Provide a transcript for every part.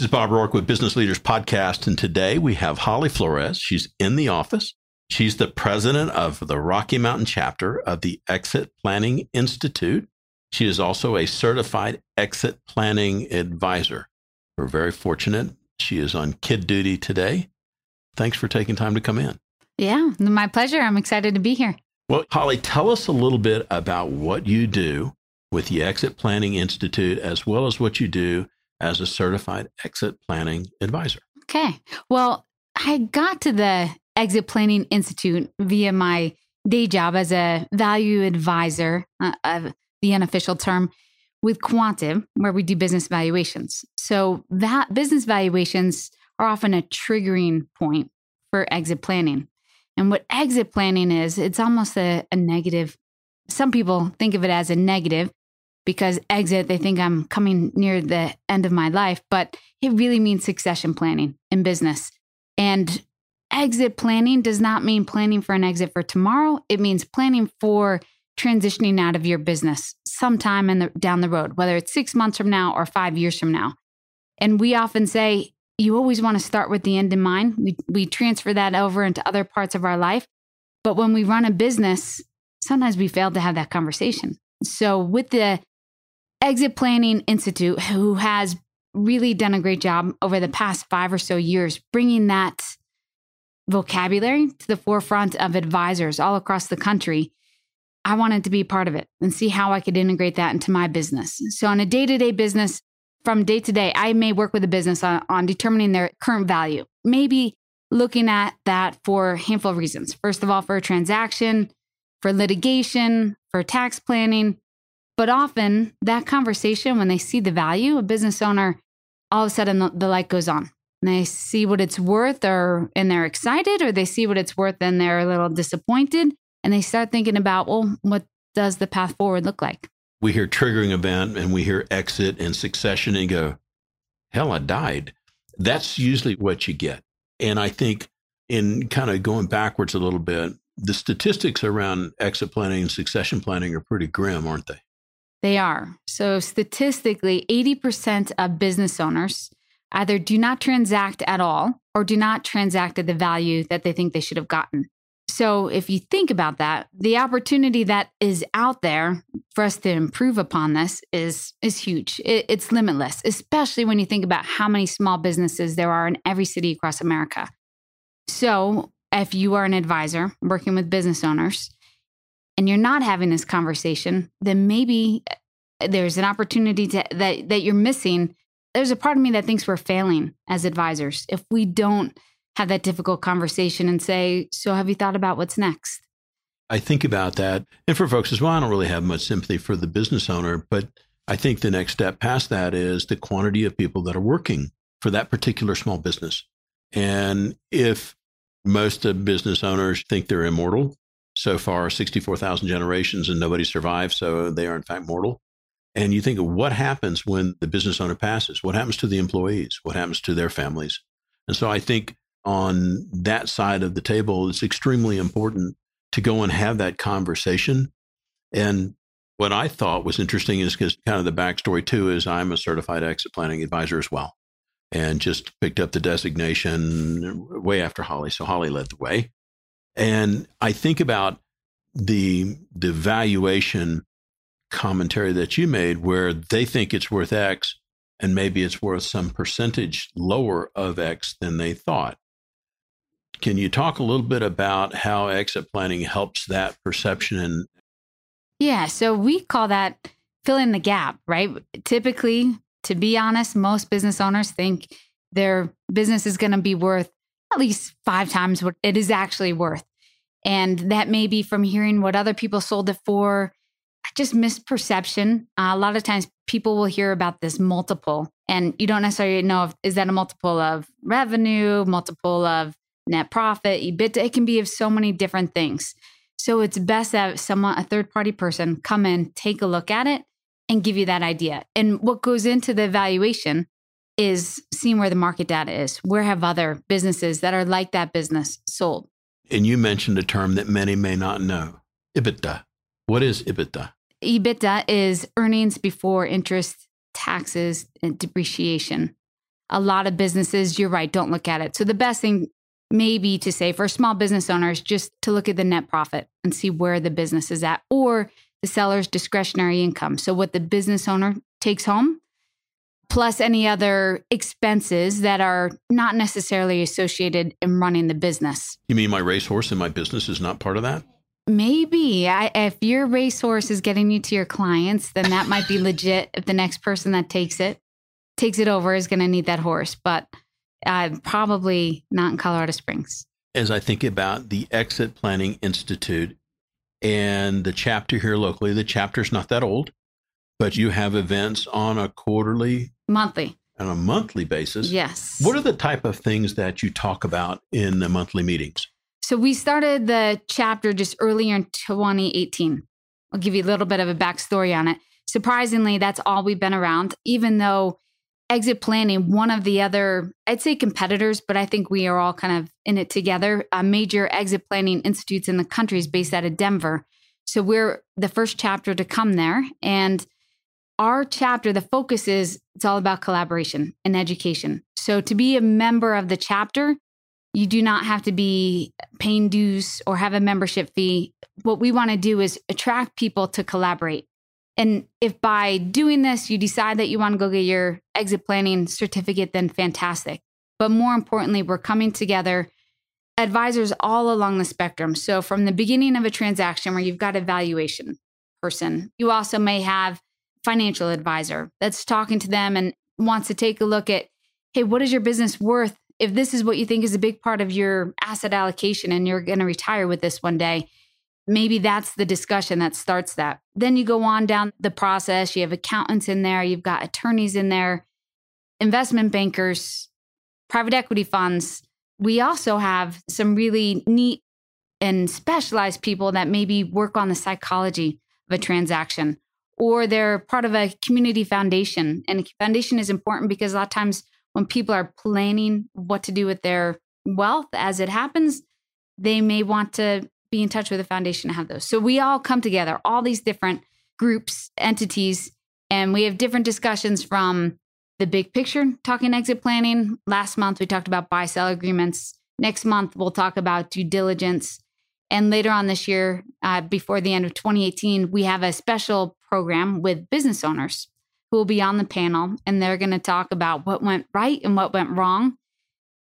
This is Bob Rourke with Business Leaders Podcast. And today we have Holly Flores. She's in the office. She's the president of the Rocky Mountain chapter of the Exit Planning Institute. She is also a certified exit planning advisor. We're very fortunate. She is on kid duty today. Thanks for taking time to come in. Yeah, my pleasure. I'm excited to be here. Well, Holly, tell us a little bit about what you do with the Exit Planning Institute, as well as what you do as a certified exit planning advisor. Okay. Well, I got to the Exit Planning Institute via my day job as a value advisor uh, of the unofficial term with Quantive, where we do business valuations. So that business valuations are often a triggering point for exit planning. And what exit planning is, it's almost a, a negative. Some people think of it as a negative because exit, they think I'm coming near the end of my life, but it really means succession planning in business. And exit planning does not mean planning for an exit for tomorrow. It means planning for transitioning out of your business sometime in the, down the road, whether it's six months from now or five years from now. And we often say you always want to start with the end in mind. We, we transfer that over into other parts of our life. But when we run a business, sometimes we fail to have that conversation. So, with the Exit Planning Institute, who has really done a great job over the past five or so years, bringing that vocabulary to the forefront of advisors all across the country. I wanted to be part of it and see how I could integrate that into my business. So, on a day to day business, from day to day, I may work with a business on, on, determining their current value, maybe looking at that for a handful of reasons. First of all, for a transaction, for litigation, for tax planning, but often that conversation, when they see the value, a business owner, all of a sudden the, the light goes on. And they see what it's worth or and they're excited or they see what it's worth and they're a little disappointed and they start thinking about, well, what does the path forward look like? We hear triggering event and we hear exit and succession and go, hell, I died. That's usually what you get. And I think in kind of going backwards a little bit, the statistics around exit planning and succession planning are pretty grim, aren't they? They are. So, statistically, 80% of business owners either do not transact at all or do not transact at the value that they think they should have gotten. So, if you think about that, the opportunity that is out there for us to improve upon this is, is huge. It, it's limitless, especially when you think about how many small businesses there are in every city across America. So, if you are an advisor working with business owners, and you're not having this conversation, then maybe uh, there's an opportunity to, that that you're missing. There's a part of me that thinks we're failing as advisors if we don't have that difficult conversation and say, "So, have you thought about what's next?" I think about that, and for folks as well, I don't really have much sympathy for the business owner, but I think the next step past that is the quantity of people that are working for that particular small business. And if most of business owners think they're immortal, so far 64,000 generations and nobody survived. So they are, in fact, mortal. And you think of what happens when the business owner passes? What happens to the employees? What happens to their families? And so I think on that side of the table, it's extremely important to go and have that conversation. And what I thought was interesting is because kind of the backstory too is I'm a certified exit planning advisor as well, and just picked up the designation way after Holly. So Holly led the way. And I think about the the valuation commentary that you made where they think it's worth X and maybe it's worth some percentage lower of X than they thought. Can you talk a little bit about how exit planning helps that perception? And Yeah, so we call that fill in the gap, right? Typically, to be honest, most business owners think their business is going to be worth at least five times what it is actually worth. And that may be from hearing what other people sold it for, just misperception. Uh, a lot of times people will hear about this multiple, and you don't necessarily know if is that a multiple of revenue, multiple of net profit, EBITDA. It can be of so many different things. So it's best that someone, a third party person, come in, take a look at it, and give you that idea. And what goes into the evaluation is seeing where the market data is. Where have other businesses that are like that business sold? And you mentioned a term that many may not know EBITDA. What is EBITDA? EBITDA is earnings before interest, taxes, and depreciation. a lot of businesses, you're right, don't look at it. So the best thing maybe to say for small business owners just to look at the net profit and see where the business is at or the seller's discretionary income. So what the business owner takes home plus any other expenses that are not necessarily associated in running the business. You mean my racehorse and my business is not part of that? Maybe. I, if your racehorse is getting you to your clients, then that might be legit. If the next person that takes it takes it over is going to need that horse, but uh, probably not in Colorado Springs. As I think about the Exit Planning Institute and the chapter here locally, the chapter's not that old, but you have events on a quarterly, monthly, on a monthly basis. Yes. What are the type of things that you talk about in the monthly meetings? So we started the chapter just earlier in 2018. I'll give you a little bit of a backstory on it. Surprisingly, that's all we've been around, even though exit planning, one of the other, I'd say competitors, but I think we are all kind of in it together. A major exit planning institutes in the country is based out of Denver. So we're the first chapter to come there. And our chapter, the focus is it's all about collaboration and education. So to be a member of the chapter, you do not have to be paying dues or have a membership fee. What we want to do is attract people to collaborate. And if by doing this, you decide that you want to go get your exit planning certificate, then fantastic. But more importantly, we're coming together, advisors all along the spectrum. So from the beginning of a transaction where you've got a valuation person, you also may have financial advisor that's talking to them and wants to take a look at, hey, what is your business worth? If this is what you think is a big part of your asset allocation and you're going to retire with this one day, maybe that's the discussion that starts that. Then you go on down the process. You have accountants in there, you've got attorneys in there, investment bankers, private equity funds. We also have some really neat and specialized people that maybe work on the psychology of a transaction or they're part of a community foundation. And a foundation is important because a lot of times when people are planning what to do with their wealth as it happens, they may want to be in touch with a foundation to have those. So we all come together, all these different groups, entities, and we have different discussions from the big picture, talking exit planning. Last month, we talked about buy sell agreements. Next month, we'll talk about due diligence. And later on this year, uh, before the end of 2018, we have a special program with business owners who will be on the panel and they're going to talk about what went right and what went wrong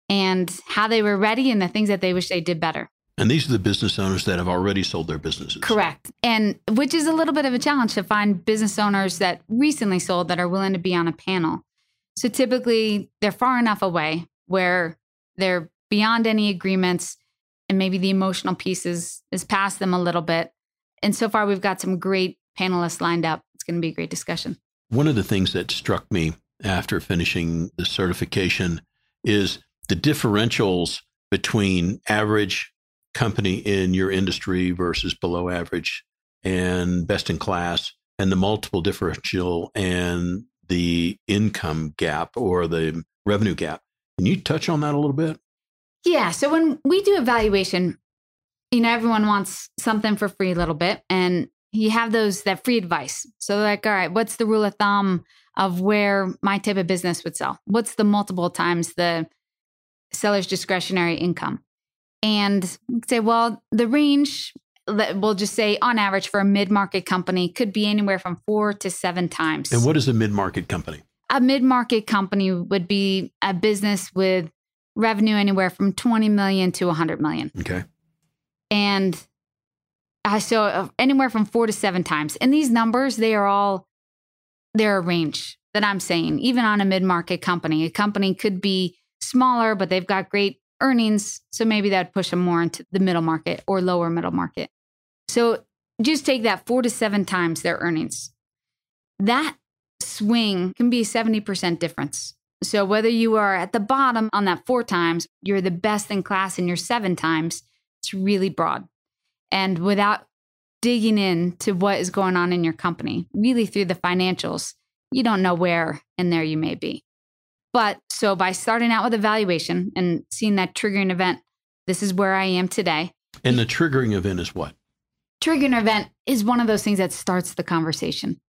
and how they were ready and the things that they wish they did better. And these are the business owners that have already sold their businesses. Correct. And which is a little bit of a challenge to find business owners that recently sold that are willing to be on a panel. So typically they're far enough away where they're beyond any agreements and maybe the emotional pieces is past them a little bit. And so far we've got some great panelists lined up. It's going to be a great discussion. One of the things that struck me after finishing the certification is the differentials between average company in your industry versus below average and best in class and the multiple differential and the income gap or the revenue gap. Can you touch on that a little bit? Yeah. So when we do evaluation, you know, everyone wants something for free a little bit. And you have those that free advice. So like, all right, what's the rule of thumb of where my type of business would sell? What's the multiple times the seller's discretionary income? and say, well, the range that we'll just say on average for a mid-market company could be anywhere from four to seven times. And what is a mid-market company? A mid-market company would be a business with revenue anywhere from 20 million to 100 million. Okay. And uh, so anywhere from four to seven times. And these numbers, they are all, they're a range that I'm saying, even on a mid-market company. A company could be smaller, but they've got great earnings. So maybe that'd push them more into the middle market or lower middle market. So just take that four to seven times their earnings. That swing can be a 70% difference. So whether you are at the bottom on that four times, you're the best in class in your seven times, it's really broad. And without digging into what is going on in your company, really through the financials, you don't know where and there you may be. But so by starting out with evaluation and seeing that triggering event, this is where I am today. And the triggering event is what? Triggering event is one of those things that starts the conversation.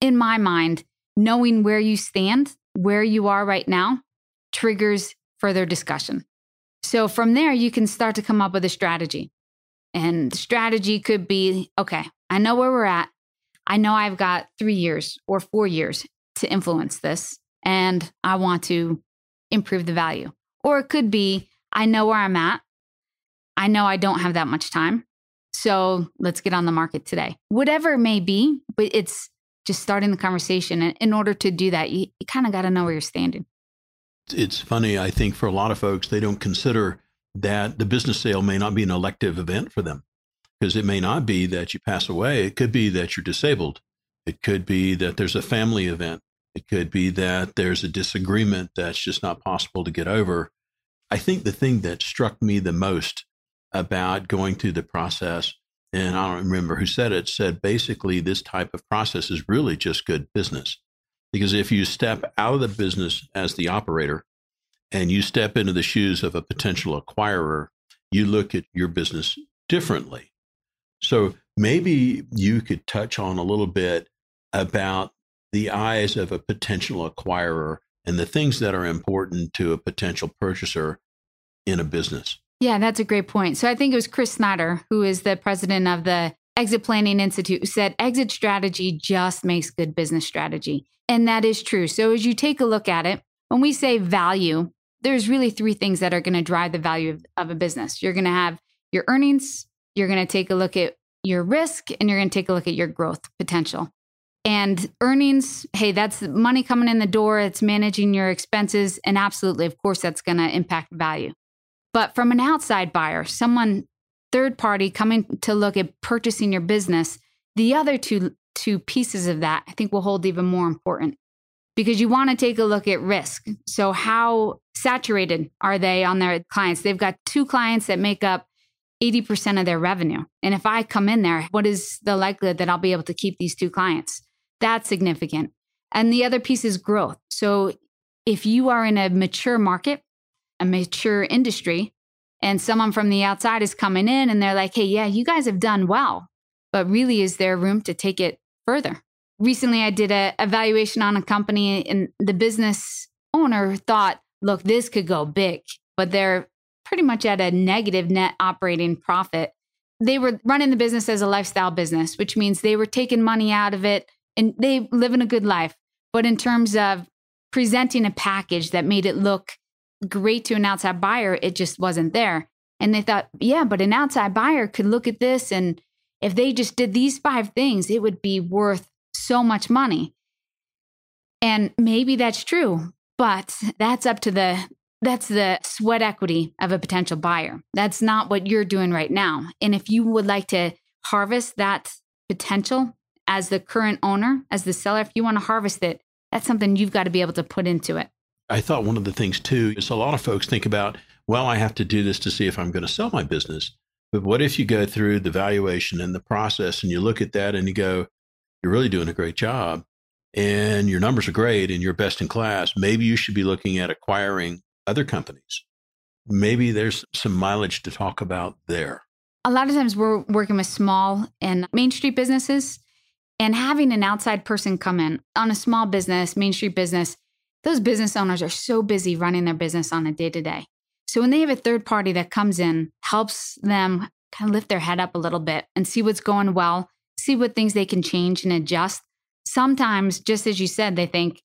In my mind, knowing where you stand, where you are right now, triggers further discussion. So from there, you can start to come up with a strategy. And strategy could be okay, I know where we're at. I know I've got three years or four years to influence this, and I want to improve the value. Or it could be, I know where I'm at. I know I don't have that much time. So let's get on the market today. Whatever it may be, but it's just starting the conversation. And in order to do that, you, you kind of got to know where you're standing. It's funny, I think for a lot of folks, they don't consider that the business sale may not be an elective event for them because it may not be that you pass away. It could be that you're disabled. It could be that there's a family event. It could be that there's a disagreement that's just not possible to get over. I think the thing that struck me the most about going through the process, and I don't remember who said it, said basically this type of process is really just good business. Because if you step out of the business as the operator and you step into the shoes of a potential acquirer, you look at your business differently. So maybe you could touch on a little bit about the eyes of a potential acquirer and the things that are important to a potential purchaser in a business. Yeah, that's a great point. So I think it was Chris Snider, who is the president of the Exit Planning Institute, who said exit strategy just makes good business strategy. And that is true. So as you take a look at it, when we say value, there's really three things that are going to drive the value of, of a business. You're going to have your earnings, you're going to take a look at your risk, and you're going to take a look at your growth potential. And earnings, hey, that's money coming in the door, it's managing your expenses. And absolutely, of course, that's going to impact value. But from an outside buyer, someone third party coming to look at purchasing your business, the other two two pieces of that I think will hold even more important because you want to take a look at risk. So how saturated are they on their clients? They've got two clients that make up 80% of their revenue. And if I come in there, what is the likelihood that I'll be able to keep these two clients? That's significant. And the other piece is growth. So if you are in a mature market, a mature industry, and someone from the outside is coming in and they're like, hey, yeah, you guys have done well, but really, is there room to take it further? Recently, I did a evaluation on a company, and the business owner thought, look, this could go big, but they're pretty much at a negative net operating profit. They were running the business as a lifestyle business, which means they were taking money out of it and they live in a good life. But in terms of presenting a package that made it look great to an outside buyer, it just wasn't there. And they thought, yeah, but an outside buyer could look at this and if they just did these five things, it would be worth so much money. And maybe that's true, but that's up to the that's the sweat equity of a potential buyer. That's not what you're doing right now. And if you would like to harvest that potential, as the current owner, as the seller, if you want to harvest it, that's something you've got to be able to put into it. I thought one of the things too is a lot of folks think about, well, I have to do this to see if I'm going to sell my business. But what if you go through the valuation and the process and you look at that and you go, you're really doing a great job and your numbers are great and you're best in class. Maybe you should be looking at acquiring other companies. Maybe there's some mileage to talk about there. A lot of times we're working with small and Main Street businesses and having an outside person come in on a small business, Main Street business, those business owners are so busy running their business on a day to day. So when they have a third party that comes in, helps them kind of lift their head up a little bit and see what's going well, see what things they can change and adjust. Sometimes, just as you said, they think,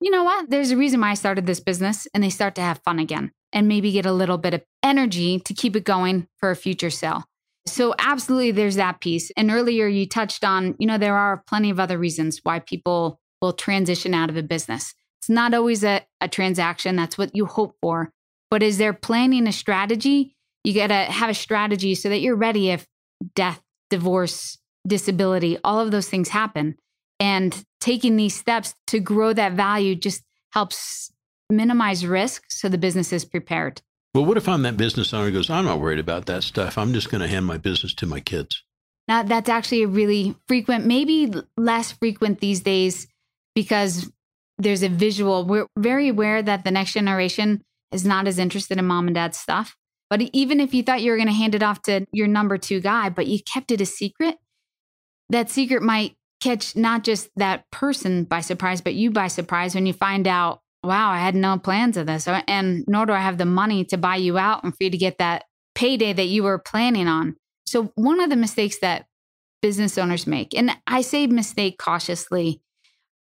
you know what, there's a reason why I started this business, and they start to have fun again and maybe get a little bit of energy to keep it going for a future sale. So, absolutely, there's that piece. And earlier you touched on, you know, there are plenty of other reasons why people will transition out of a business. It's not always a, a transaction, that's what you hope for. But is there planning a strategy? You got to have a strategy so that you're ready if death, divorce, disability, all of those things happen. And taking these steps to grow that value just helps minimize risk so the business is prepared. Well, what if I'm that business owner who goes, I'm not worried about that stuff. I'm just going to hand my business to my kids? Now, that's actually a really frequent, maybe less frequent these days because there's a visual. We're very aware that the next generation is not as interested in mom and dad's stuff. But even if you thought you were going to hand it off to your number two guy, but you kept it a secret, that secret might catch not just that person by surprise, but you by surprise when you find out wow, I had no plans of this. And nor do I have the money to buy you out and for you to get that payday that you were planning on. So, one of the mistakes that business owners make, and I say mistake cautiously,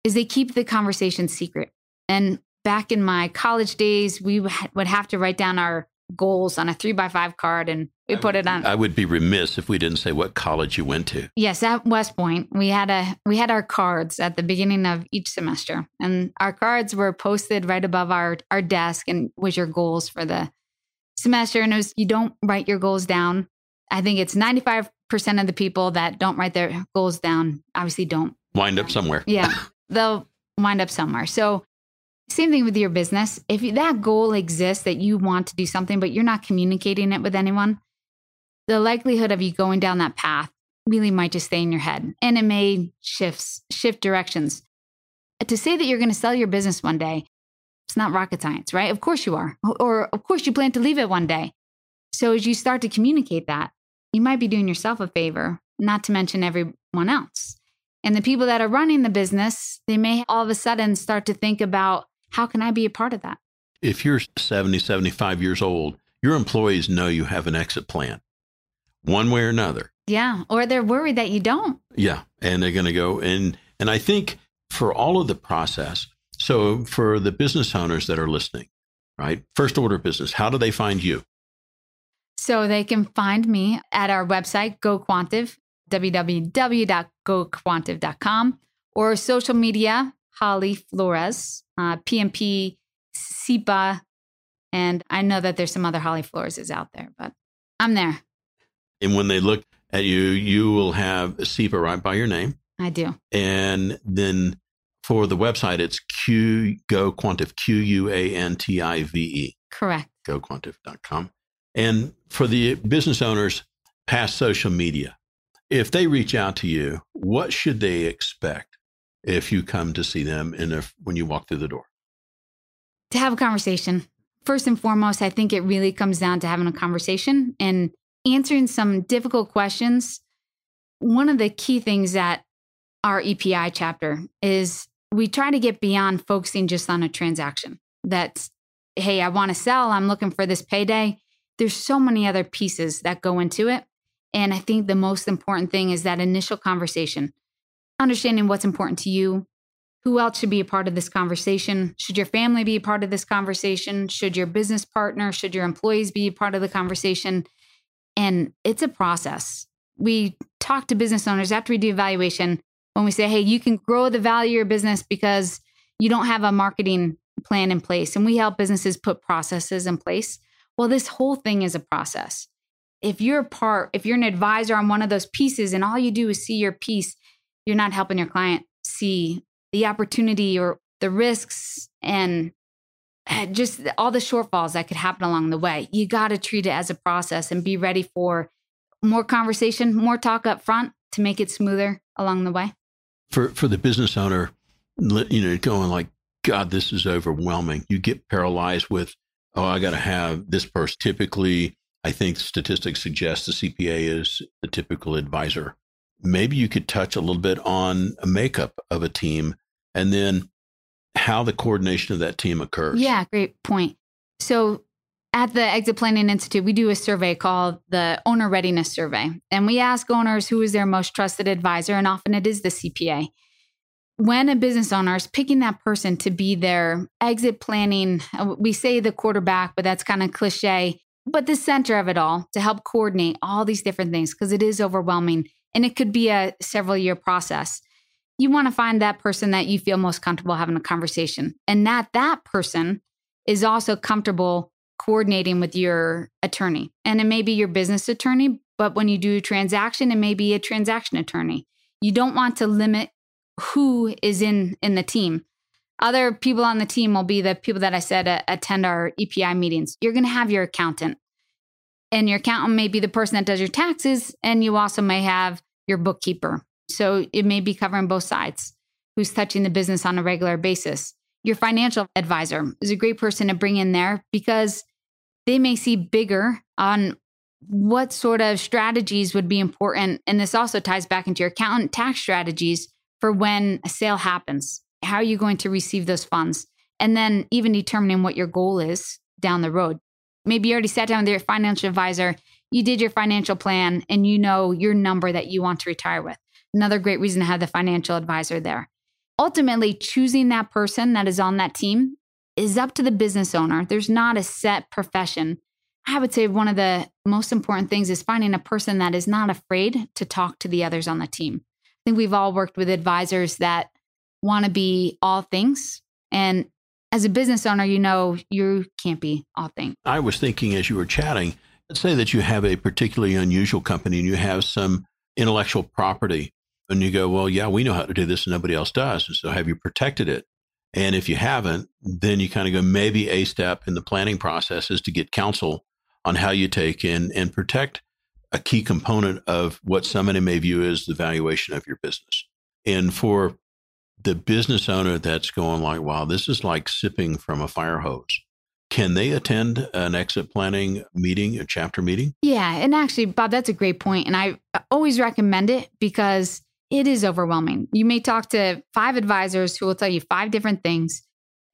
is they keep the conversation secret. And back in my college days, we would have to write down our goals on a three by five card and we put it on i would be remiss if we didn't say what college you went to. Yes at west point we had a we had our cards at the beginning of each semester and our cards were posted right above our our desk and was your goals for the semester and it was you don't write your goals down. I think it's 95% of the people that don't write their goals down obviously don't. Wind up somewhere. Yeah they'll wind up somewhere. So same thing with your business. If that goal exists that you want to do something, but you're not communicating it with anyone, the likelihood of you going down that path really might just stay in your head and it may shift shift directions. To say that you're going to sell your business one day, it's not rocket science, right? Of course you are. Or of course you plan to leave it one day. So as you start to communicate that, you might be doing yourself a favor, not to mention everyone else. And the people that are running the business, they may all of a sudden start to think about how can I be a part of that? If you're 70, 75 years old, your employees know you have an exit plan one way or another. Yeah. Or they're worried that you don't. Yeah. And they're going to go. And, and I think for all of the process, so for the business owners that are listening, right? First order business, how do they find you? So they can find me at our website, GoQuantive, www.goquantive.com, or social media, Holly Flores, uh, PMP, CEPA, and I know that there's some other Holly Flores out there, but I'm there. And when they look at you, you will have CEPA right by your name. I do. And then for the website, it's Q Go Quantive, Q U A N T I V E. Correct. GoQuantive.com. And for the business owners past social media, if they reach out to you, what should they expect? if you come to see them and if when you walk through the door? To have a conversation. First and foremost, I think it really comes down to having a conversation and answering some difficult questions. One of the key things that our EPI chapter is we try to get beyond focusing just on a transaction. That's, hey, I want to sell, I'm looking for this payday. There's so many other pieces that go into it. And I think the most important thing is that initial conversation understanding what's important to you. Who else should be a part of this conversation? Should your family be a part of this conversation? Should your business partner, should your employees be a part of the conversation? And it's a process. We talk to business owners after we do evaluation when we say, hey, you can grow the value of your business because you don't have a marketing plan in place. And we help businesses put processes in place. Well, this whole thing is a process. If you're a part, if you're an advisor on one of those pieces and all you do is see your piece, you're not helping your client see the opportunity or the risks and Eh, just all the shortfalls that could happen along the way. You got to treat it as a process and be ready for more conversation, more talk up front to make it smoother along the way. For for the business owner, you know, going like, God, this is overwhelming. You get paralyzed with, oh, I got to have this person. Typically, I think statistics suggest the CPA is the typical advisor maybe you could touch a little bit on a makeup of a team and then how the coordination of that team occurs. Yeah, great point. So at the Exit Planning Institute, we do a survey called the Owner Readiness Survey. And we ask owners who is their most trusted advisor, and often it is the CPA. When a business owner is picking that person to be their exit planning, uh, we say the quarterback, but that's kind of cliche, but the center of it all to help coordinate all these different things because it is overwhelming and it could be a several year process. You want to find that person that you feel most comfortable having a conversation, and that that person is also comfortable coordinating with your attorney. And it may be your business attorney, but when you do a transaction, it may be a transaction attorney. You don't want to limit who is in in the team. Other people on the team will be the people that I said uh, attend our EPI meetings. You're going to have your accountant and your accountant may be the person that does your taxes, and you also may have your bookkeeper. So it may be covering both sides who's touching the business on a regular basis. Your financial advisor is a great person to bring in there because they may see bigger on what sort of strategies would be important. And this also ties back into your accountant tax strategies for when a sale happens. How are you going to receive those funds? And then even determining what your goal is down the road. Maybe you already sat down with your financial advisor, you did your financial plan, and you know your number that you want to retire with. Another great reason to have the financial advisor there. Ultimately, choosing that person that is on that team is up to the business owner. There's not a set profession. I would say one of the most important things is finding a person that is not afraid to talk to the others on the team. I think we've all worked with advisors that want to be all things. And as a business owner, you know you can't be all things. I was thinking as you were chatting, let's say that you have a particularly unusual company and you have some intellectual property and you go, well, yeah, we know how to do this and nobody else does. And so have you protected it? And if you haven't, then you kind of go, maybe a step in the planning process is to get counsel on how you take in and protect a key component of what somebody may view as the valuation of your business. And for the business owner that's going like, wow, this is like sipping from a fire hose. Can they attend an exit planning meeting, a chapter meeting? Yeah. And actually, Bob, that's a great point. And I uh, always recommend it because it is overwhelming. You may talk to five advisors who will tell you five different things,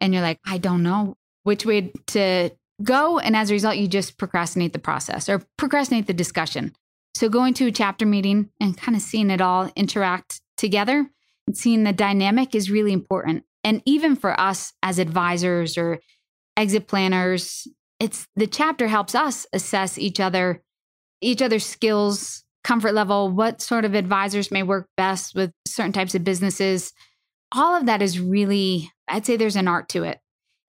and you're like, I don't know which way to go. And as a result, you just procrastinate the process or procrastinate the discussion. So, going to a chapter meeting and kind of seeing it all interact together and seeing the dynamic is really important. And even for us as advisors or exit planners, it's the chapter helps us assess each other, each other's skills, comfort level, what sort of advisors may work best with certain types of businesses. All of that is really, I'd say there's an art to it.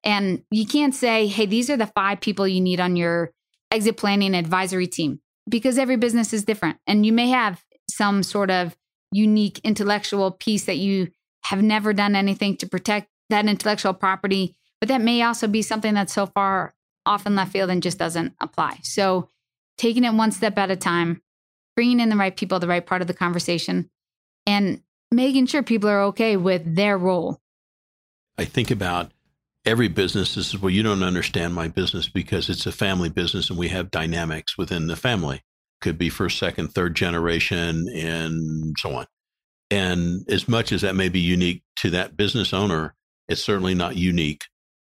And you can't say, hey, these are the five people you need on your exit planning advisory team because every business is different. And you may have some sort of unique intellectual piece that you have never done anything to protect that intellectual property, but that may also be something that's so far off in left field and just doesn't apply. So, taking it one step at a time, bringing in the right people, the right part of the conversation, and making sure people are okay with their role. I think about every business this is well, you don't understand my business because it's a family business and we have dynamics within the family. Could be first, second, third generation, and so on. And as much as that may be unique to that business owner, it's certainly not unique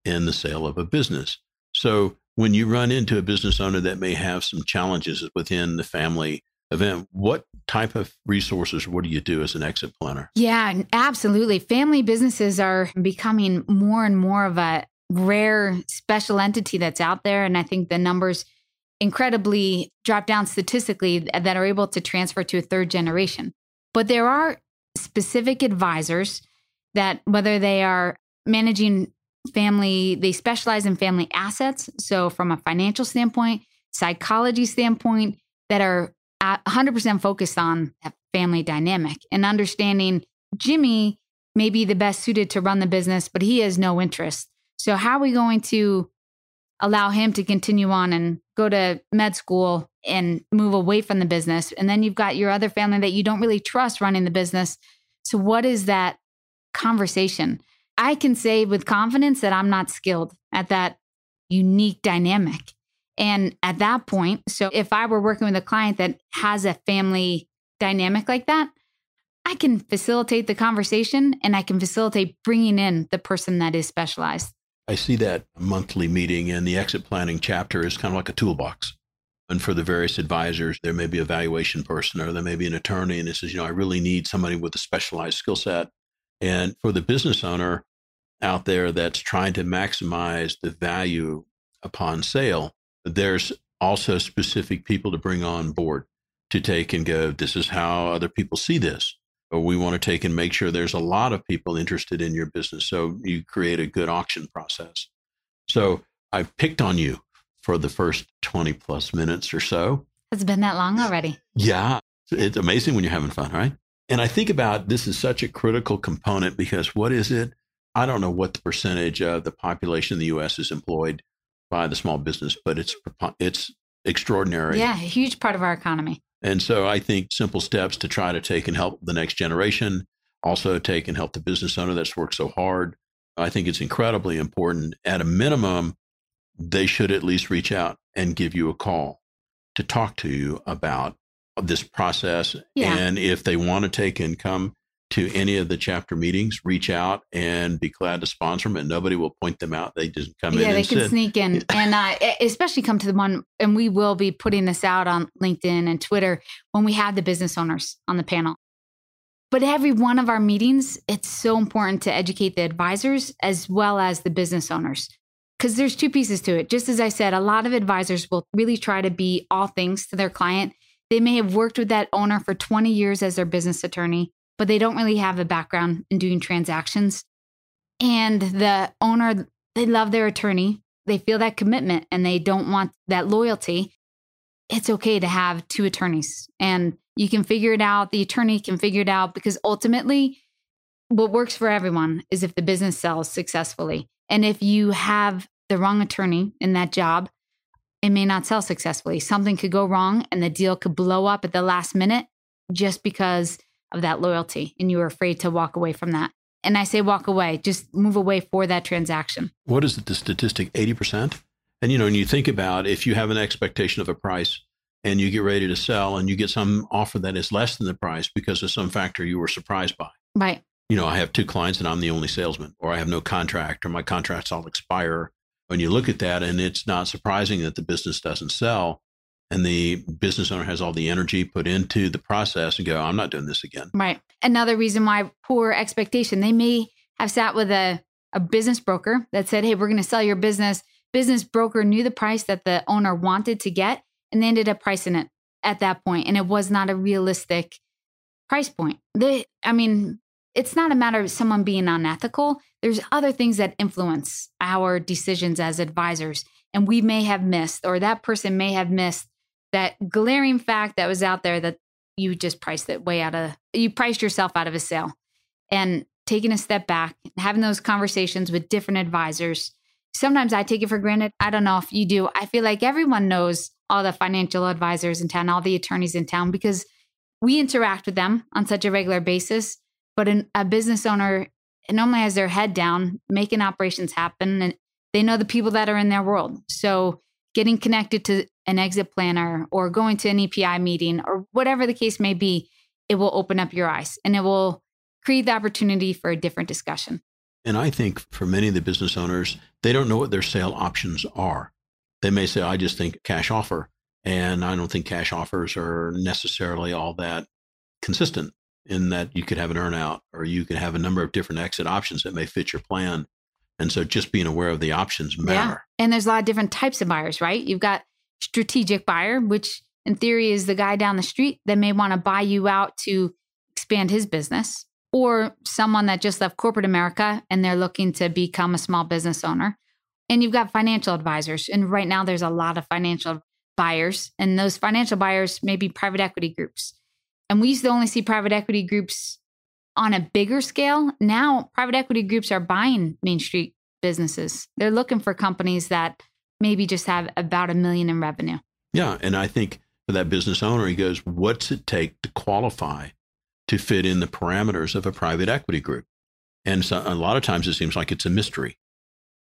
in the sale of a business. So when you run into a business owner that may have some challenges within the family event, what type of resources what do you do as an exit planner? Yeah, absolutely. Family businesses are becoming more and more of a rare special entity that's out there and I think the numbers incredibly drop down statistically that are able to transfer to a third generation. But there are specific advisors that whether they are managing family, they specialize in family assets, so from a financial standpoint, psychology standpoint that are 100% focused on that family dynamic and understanding Jimmy may be the best suited to run the business, but he has no interest. So, how are we going to allow him to continue on and go to med school and move away from the business? And then you've got your other family that you don't really trust running the business. So, what is that conversation? I can say with confidence that I'm not skilled at that unique dynamic. And at that point, so if I were working with a client that has a family dynamic like that, I can facilitate the conversation and I can facilitate bringing in the person that is specialized. I see that monthly meeting and the exit planning chapter is kind of like a toolbox. And for the various advisors, there may be a valuation person or there may be an attorney and it says, you know, I really need somebody with a specialized skill set. And for the business owner out there that's trying to maximize the value upon sale, there's also specific people to bring on board to take and go, this is how other people see this. Or we want to take and make sure there's a lot of people interested in your business. So you create a good auction process. So I've picked on you for the first 20 plus minutes or so. It's been that long already. Yeah. It's amazing when you're having fun, right? And I think about this is such a critical component because what is it? I don't know what the percentage of the population in the US is employed by the small business, but it's it's extraordinary. Yeah, a huge part of our economy. And so I think simple steps to try to take and help the next generation, also take and help the business owner that's worked so hard. I think it's incredibly important. At a minimum, they should at least reach out and give you a call to talk to you about this process. Yeah. And if they want to take and come to any of the chapter meetings, reach out and be glad to sponsor them, and nobody will point them out. They just come in. yeah, in. they can sit. sneak in, and uh, especially come to the one, and we will be putting this out on LinkedIn and Twitter when we have the business owners on the panel. But every one of our meetings, it's so important to educate the advisors as well as the business owners. Because there's two pieces to it. Just as I said, a lot of advisors will really try to be all things to their client. They may have worked with that owner for 20 years as their business attorney but they don't really have a background in doing transactions. And the owner, they love their attorney. They feel that commitment and they don't want that loyalty. It's okay to have two attorneys and you can figure it out. The attorney can figure it out because ultimately, what works for everyone is if the business sells successfully. And if you have the wrong attorney in that job, it may not sell successfully. Something could go wrong and the deal could blow up at the last minute just because of that loyalty and you were afraid to walk away from that. And I say walk away, just move away for that transaction. What is it, the statistic? 80%? And you know, when you think about if you have an expectation of a price and you get ready to sell and you get some offer that is less than the price because of some factor you were surprised by. Right. You know, I have two clients and I'm the only salesman, or I have no contract, or my contracts all expire. When you look at that, and it's not surprising that the business doesn't sell, and the business owner has all the energy put into the process and go, I'm not doing this again. Right. Another reason why poor expectation. They may have sat with a, a business broker that said, Hey, we're going to sell your business. Business broker knew the price that the owner wanted to get and they ended up pricing it at that point, And it was not a realistic price point. They, I mean, it's not a matter of someone being unethical. There's other things that influence our decisions as advisors. And we may have missed, or that person may have missed that glaring fact that was out there that you just priced it way out of you priced yourself out of a sale. And taking a step back having those conversations with different advisors sometimes i take it for granted. I don't know if you do. I feel like everyone knows all the financial advisors in town all the attorneys in town because we interact with them on such a regular basis. But an, a business owner normally has their head down making operations happen and they know the people that are in their world. So getting connected to an exit planner or going to an EPI meeting or whatever the case may be, it will open up your eyes and it will create the opportunity for a different discussion. And I think for many of the business owners, they don't know what their sale options are. They may say, I just think cash offer. And I don't think cash offers are necessarily all that consistent in that you could have an earnout or you could have a number of different exit options that may fit your plan. And so just being aware of the options matter. Yeah. And there's a lot of different types of buyers, right? You've got strategic buyer, which in theory is the guy down the street that may want to buy you out to expand his business, or someone that just left corporate America and they're looking to become a small business owner. And you've got financial advisors. And right now there's a lot of financial buyers, and those financial buyers may be private equity groups. And we used to only see private equity groups on a bigger scale, now private equity groups are buying Main Street businesses. They're looking for companies that maybe just have about a million in revenue. Yeah. And I think for that business owner, he goes, what's it take to qualify to fit in the parameters of a private equity group? And so a lot of times it seems like it's a mystery,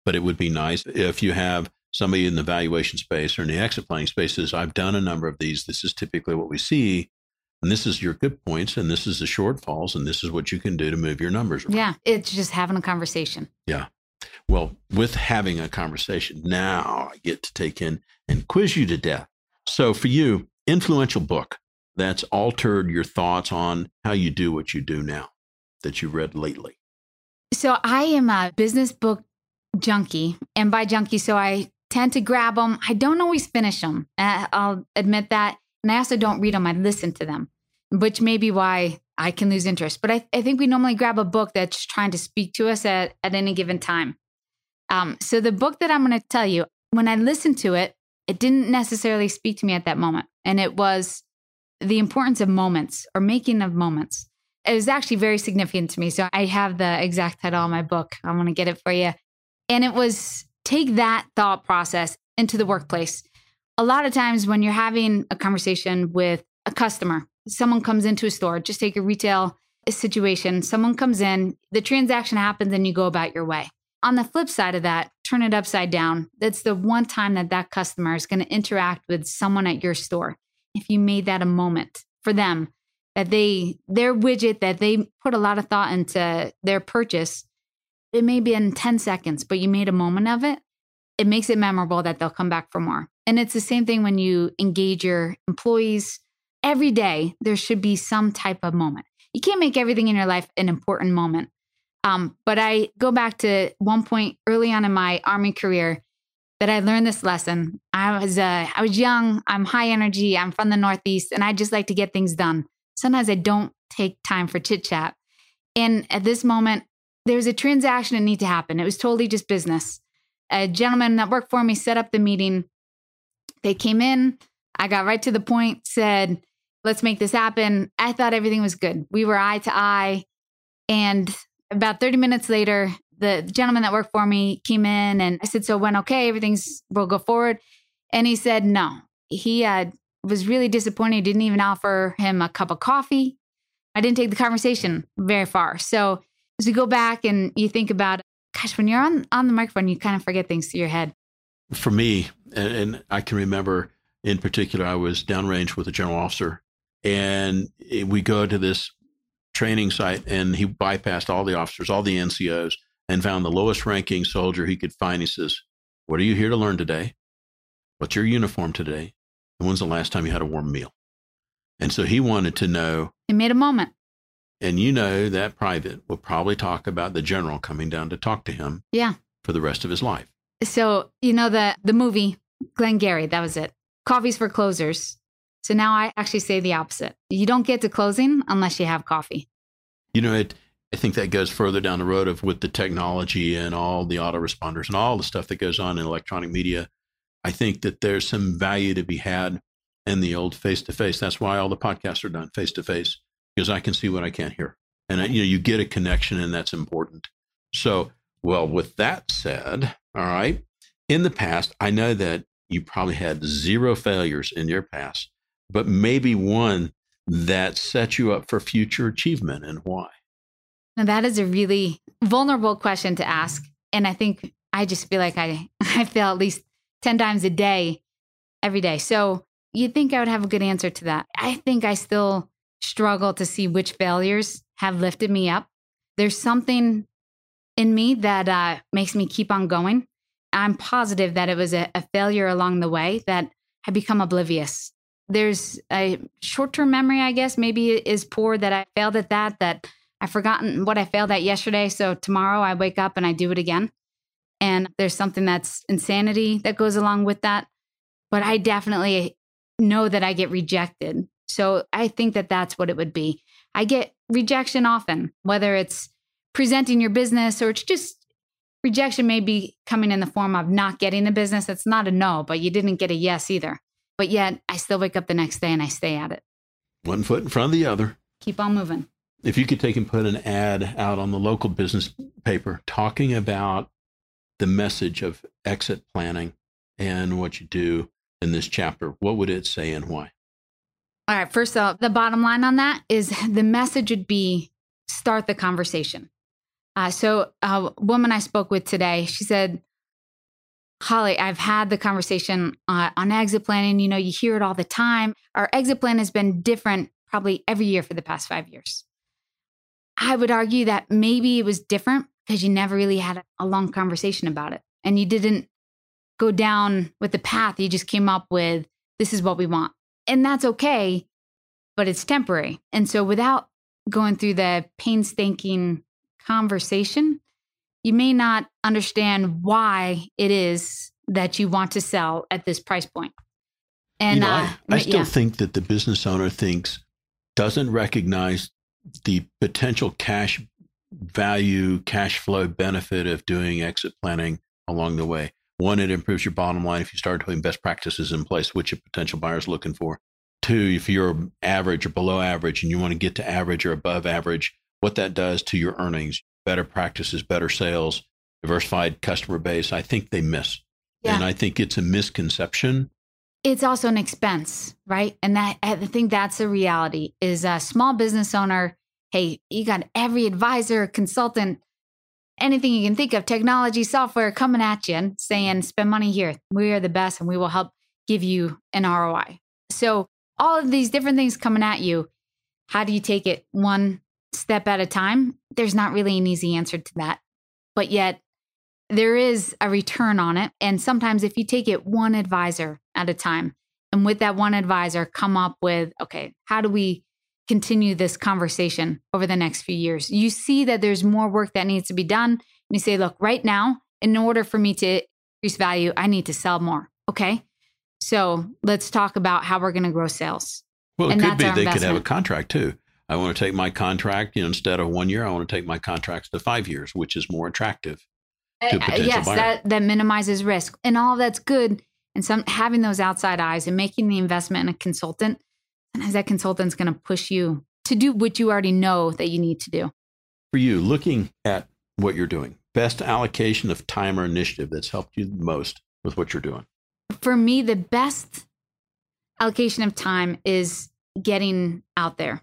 but it would be nice if you have somebody in the valuation space or in the exit planning spaces. I've done a number of these. This is typically what we see and this is your good points and this is the shortfalls and this is what you can do to move your numbers around. yeah it's just having a conversation yeah well with having a conversation now i get to take in and quiz you to death so for you influential book that's altered your thoughts on how you do what you do now that you read lately so i am a business book junkie and by junkie so i tend to grab them i don't always finish them uh, i'll admit that and I also don't read them, I listen to them, which may be why I can lose interest. But I, I think we normally grab a book that's trying to speak to us at, at any given time. Um, so the book that I'm going to tell you, when I listened to it, it didn't necessarily speak to me at that moment. And it was the importance of moments or making of moments. It was actually very significant to me. So I have the exact title of my book. I want to get it for you. And it was take that thought process into the workplace a lot of times when you're having a conversation with a customer, someone comes into a store, just take a retail situation, someone comes in, the transaction happens, and you go about your way. On the flip side of that, turn it upside down. That's the one time that that customer is going to interact with someone at your store. If you made that a moment for them, that they their widget that they put a lot of thought into their purchase it may be in 10 seconds but you made a moment of it it makes it memorable that they'll come back for more and it's the same thing when you engage your employees every day there should be some type of moment you can't make everything in your life an important moment um, but i go back to one point early on in my army career that I learned this lesson. I was uh, I was young. I'm high energy. I'm from the Northeast, and I just like to get things done. Sometimes I don't take time for chit chat. And at this moment, there was a transaction that needed to happen. It was totally just business. A gentleman that worked for me set up the meeting. They came in. I got right to the point. Said, "Let's make this happen." I thought everything was good. We were eye to eye, and about 30 minutes later, the gentleman that worked for me came in and I said, So when okay, everything's we'll go forward. And he said, No. He uh, was really disappointed. Didn't even offer him a cup of coffee. I didn't take the conversation very far. So as we go back and you think about, gosh, when you're on, on the microphone, you kind of forget things through your head. For me, and, and I can remember in particular, I was downrange with a general officer, and we go to this training site, and he bypassed all the officers, all the NCOs, and found the lowest ranking soldier he could find. He says, What are you here to learn today? What's your uniform today? And when's the last time you had a warm meal? And so he wanted to know. It made a moment. And you know that private will probably talk about the general coming down to talk to him. Yeah. For the rest of his life. So, you know, the the movie, Glengarry, that was it. Coffee's for closers. So now I actually say the opposite. You don't get to closing unless you have coffee. You know, it I think that goes further down the road of with the technology and all the autoresponders and all the stuff that goes on in electronic media. I think that there's some value to be had in the old face to face. That's why all the podcasts are done face to face because I can see what I can't hear, and you know you get a connection, and that's important. So, well, with that said, all right. In the past, I know that you probably had zero failures in your past, but maybe one that sets you up for future achievement, and why? Now, that is a really vulnerable question to ask. And I think I just feel like I, I fail at least 10 times a day, every day. So you'd think I would have a good answer to that. I think I still struggle to see which failures have lifted me up. There's something in me that uh, makes me keep on going. I'm positive that it was a, a failure along the way that I become oblivious. There's a short term memory, I guess, maybe is poor that I failed at that, that I've forgotten what I failed at yesterday. So tomorrow I wake up and I do it again. And there's something that's insanity that goes along with that. But I definitely know that I get rejected. So I think that that's what it would be. I get rejection often, whether it's presenting your business or it's just rejection may be coming in the form of not getting the business. That's not a no, but you didn't get a yes either. But yet I still wake up the next day and I stay at it. One foot in front of the other. Keep on moving if you could take and put an ad out on the local business paper talking about the message of exit planning and what you do in this chapter, what would it say and why? All right. First off, the bottom line on that is the message would be start the conversation. Uh, so, a woman I spoke with today, she said, Holly, I've had the conversation uh, on exit planning. You know, you hear it all the time. Our exit plan has been different probably every year for the past five years. I would argue that maybe it was different because you never really had a long conversation about it and you didn't go down with the path. You just came up with, this is what we want. And that's okay, but it's temporary. And so without going through the painstaking conversation, you may not understand why it is that you want to sell at this price point. And you know, uh, I, I, still yeah. think that the business owner thinks doesn't recognize the potential cash value, cash flow benefit of doing exit planning along the way. One, it improves your bottom line if you start putting best practices in place, which a potential buyer is looking for. Two, if you're average or below average and you want to get to average or above average, what that does to your earnings, better practices, better sales, diversified customer base, I think they miss. Yeah. And I think it's a misconception it's also an expense, right? And that I think that's a reality is a small business owner, hey, you got every advisor, consultant, anything you can think of, technology, software coming at you and saying, spend money here. We are the best and we will help give you an ROI. So all of these different things coming at you. how do you take it one step at a time? There's not really an easy answer to that. But yet, there is a return on it. And sometimes, if you take it one advisor at a time, and with that one advisor, come up with, okay, how do we continue this conversation over the next few years? You see that there's more work that needs to be done. And you say, look, right now, in order for me to increase value, I need to sell more. Okay. So let's talk about how we're going to grow sales. Well, it and could be they could have a contract too. I want to take my contract, you know, instead of one year, I want to take my contracts to five years, which is more attractive. Uh, yes, buyer. that that minimizes risk, and all that's good. And some having those outside eyes and making the investment in a consultant, sometimes that consultant's going to push you to do what you already know that you need to do. For you, looking at what you're doing, best allocation of time or initiative that's helped you the most with what you're doing. For me, the best allocation of time is getting out there.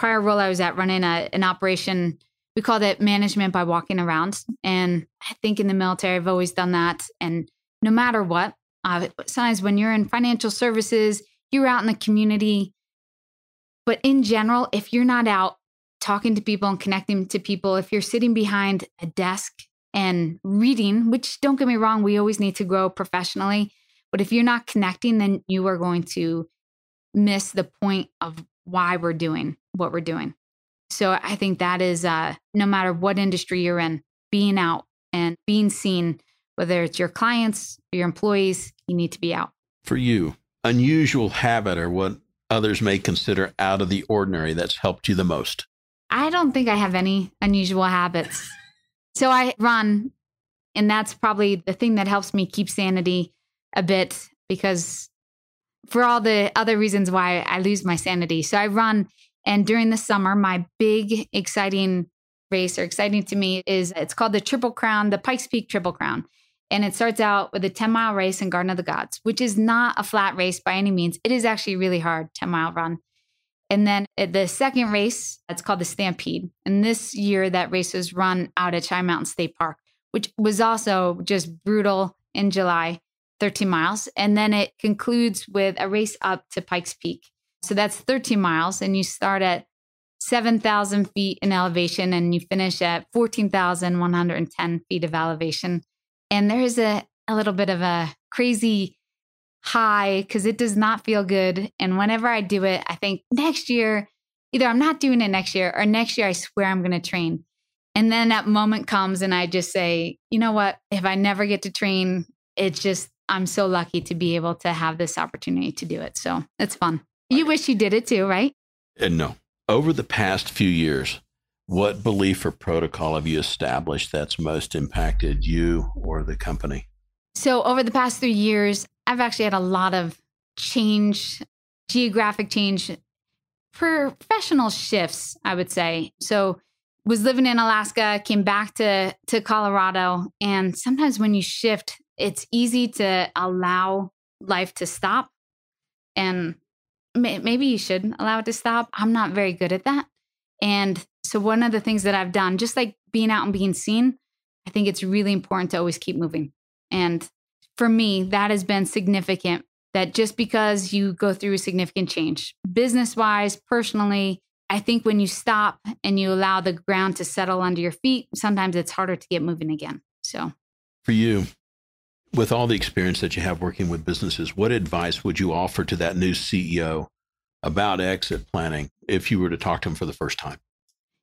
Prior role I was at running a, an operation we called it management by walking around. And I think in the military, I've always done that. And no matter what, uh, sometimes when you're in financial services, you're out in the community. But in general, if you're not out talking to people and connecting to people, if you're sitting behind a desk and reading, which don't get me wrong, we always need to grow professionally. But if you're not connecting, then you are going to miss the point of why we're doing what we're doing. So I think that is uh, no matter what industry you're in, being out and being seen, whether it's your clients or your employees, you need to be out. For you, unusual habit or what others may consider out of the ordinary that's helped you the most? I don't think I have any unusual habits. so I run, and that's probably the thing that helps me keep sanity a bit because for all the other reasons why I lose my sanity. So I run and during the summer, my big exciting race or exciting to me is it's called the Triple Crown, the Pikes Peak Triple Crown. And it starts out with a 10 mile race in Garden of the Gods, which is not a flat race by any means. It is actually really hard, 10 mile run. And then uh, the second race, it's called the Stampede. And this year, that race was run out at Cheyenne Mountain State Park, which was also just brutal in July, 13 miles. And then it concludes with a race up to Pikes Peak. So that's 13 miles, and you start at 7,000 feet in elevation and you finish at 14,110 feet of elevation. And there is a, a little bit of a crazy high because it does not feel good. And whenever I do it, I think next year, either I'm not doing it next year or next year, I swear I'm going to train. And then that moment comes and I just say, you know what? If I never get to train, it's just, I'm so lucky to be able to have this opportunity to do it. So it's fun. You wish you did it too, right? And uh, no. Over the past few years, what belief or protocol have you established that's most impacted you or the company? So, over the past three years, I've actually had a lot of change, geographic change, professional shifts, I would say. So, was living in Alaska, came back to to Colorado, and sometimes when you shift, it's easy to allow life to stop and maybe you should allow it to stop. I'm not very good at that. And so, one of the things that I've done, just like being out and being seen, I think it's really important to always keep moving. And for me, that has been significant that just because you go through a significant change, business wise, personally, I think when you stop and you allow the ground to settle under your feet, sometimes it's harder to get moving again. So, for you, with all the experience that you have working with businesses, what advice would you offer to that new CEO about exit planning if you were to talk to him for the first time?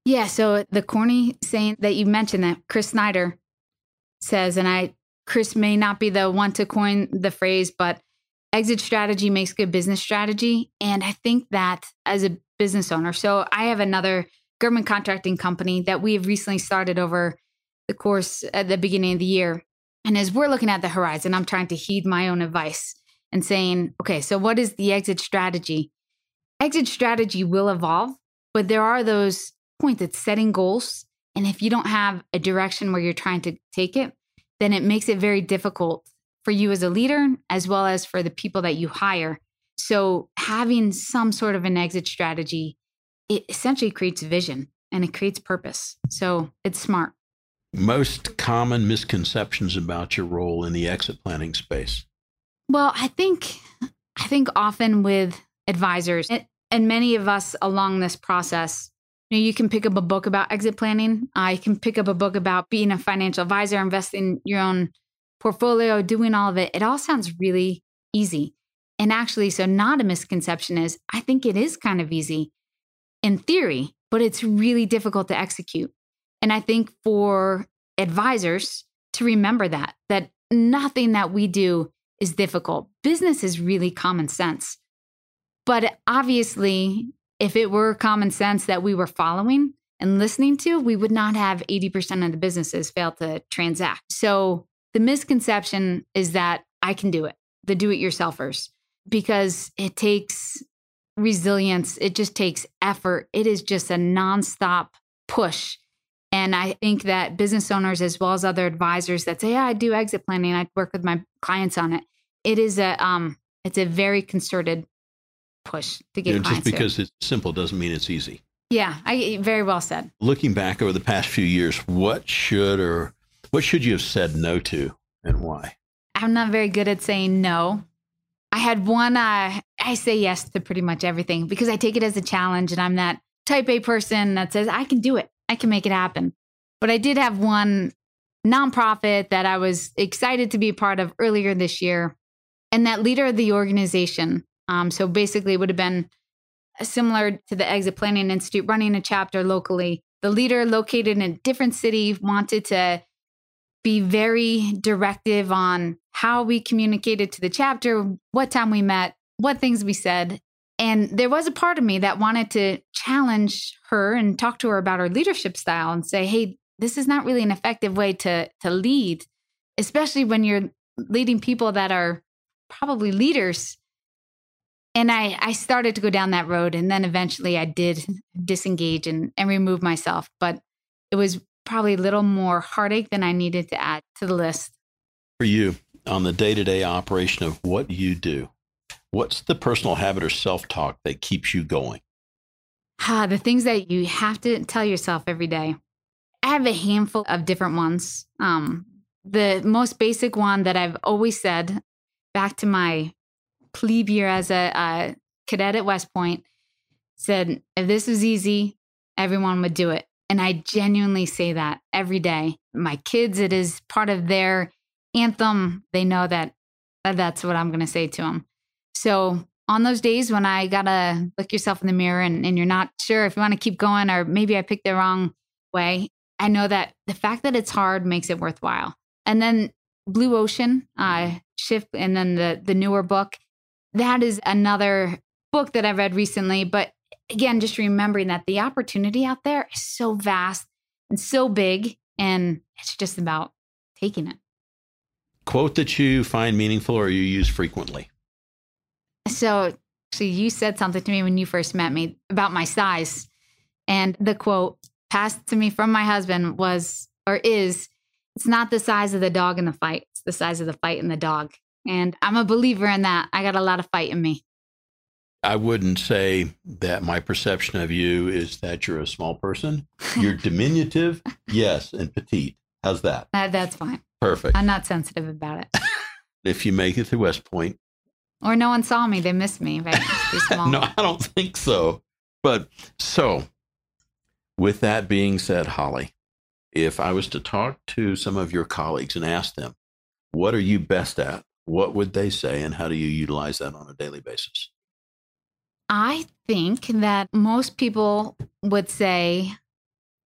Yeah. So the corny saying that you mentioned that Chris Snider says, and I, Chris may not be the one to coin the phrase, but exit strategy makes good business strategy. And I think that as a business owner, so I have another government contracting company that we have recently started over the course at the beginning of the year. And as we're looking at the horizon, I'm trying to heed my own advice and saying, okay, so what is the exit strategy? Exit strategy will evolve, but there are those points that's setting goals. And if you don't have a direction where you're trying to take it, then it makes it very difficult for you as a leader, as well as for the people that you hire. So having some sort of an exit strategy, it essentially creates vision and it creates purpose. So it's smart most common misconceptions about your role in the exit planning space? Well, I think I think often with advisors, and many of us along this process, you know, you can pick up a book about exit planning. I can pick up a book about being a financial advisor, investing your own portfolio, doing all of it. It all sounds really easy. And actually, so not a misconception is I think it is kind of easy in theory, but it's really difficult to execute. And I think for advisors to remember that, that nothing that we do is difficult. Business is really common sense. But obviously, if it were common sense that we were following and listening to, we would not have 80% of the businesses fail to transact. So the misconception is that I can do it, the do it yourselfers, because it takes resilience, it just takes effort. It is just a nonstop push. And I think that business owners, as well as other advisors that say, yeah, I do exit planning, I work with my clients on it. It is a um, it's a very concerted push to get You know, clients just because here. it's simple doesn't mean it's easy. Yeah, I very well said. Looking back over the past few years, what should or what should you have said no to and why? I'm not very good at saying no. I had one, uh, I say yes to pretty much everything because I take it as a challenge and I'm that type A person that says, I can do it, I can make it happen. But I did have one nonprofit that I was excited to be a part of earlier this year. And that leader of the organization, um, so basically it would have been similar to the Exit Planning Institute running a chapter locally. The leader located in a different city wanted to be very directive on how we communicated to the chapter, what time we met, what things we said. And there was a part of me that wanted to challenge her and talk to her about her leadership style and say, hey, this is not really an effective way to, to lead, especially when you're leading people that are probably leaders. And I, I started to go down that road. And then eventually I did disengage and, and remove myself. But it was probably a little more heartache than I needed to add to the list. For you, on the day to day operation of what you do, what's the personal habit or self talk that keeps you going? Ah, the things that you have to tell yourself every day. I have a handful of different ones. Um, the most basic one that I've always said back to my plebe year as a, a cadet at West Point said, if this was easy, everyone would do it. And I genuinely say that every day. My kids, it is part of their anthem. They know that that's what I'm going to say to them. So on those days when I got to look yourself in the mirror and, and you're not sure if you want to keep going or maybe I picked the wrong way, I know that the fact that it's hard makes it worthwhile. And then Blue Ocean, uh, Shift, and then the, the newer book, that is another book that I've read recently. But again, just remembering that the opportunity out there is so vast and so big, and it's just about taking it. Quote that you find meaningful or you use frequently. So, so you said something to me when you first met me about my size, and the quote passed to me from my husband was or is, "It's not the size of the dog in the fight; it's the size of the fight in the dog." And I'm a believer in that. I got a lot of fight in me. I wouldn't say that my perception of you is that you're a small person. You're diminutive, yes, and petite. How's that? That, that's fine. Perfect. I'm not sensitive about it. If you make it to West Point, Or no one saw me; they missed me. Right? No, I don't think so. But so, with that being said, Holly, if I was to talk to some of your colleagues and ask them, what are you best at? What would they say, and how do you utilize that on a daily basis? I think that most people would say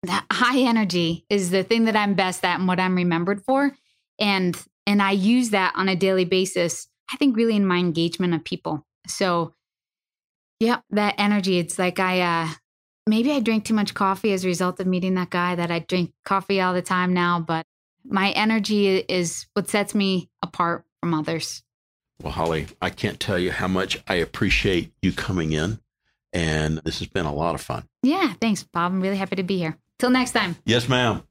that high energy is the thing that I'm best at and what I'm remembered for. And and I use that on a daily basis. I think really in my engagement of people. So yeah, that energy. It's like I uh maybe I drink too much coffee as a result of meeting that guy that I drink coffee all the time now, but my energy is what sets me apart from others. Well, Holly, I can't tell you how much I appreciate you coming in. And this has been a lot of fun. Yeah, thanks, Bob. I'm really happy to be here. Till next time. Yes, ma'am.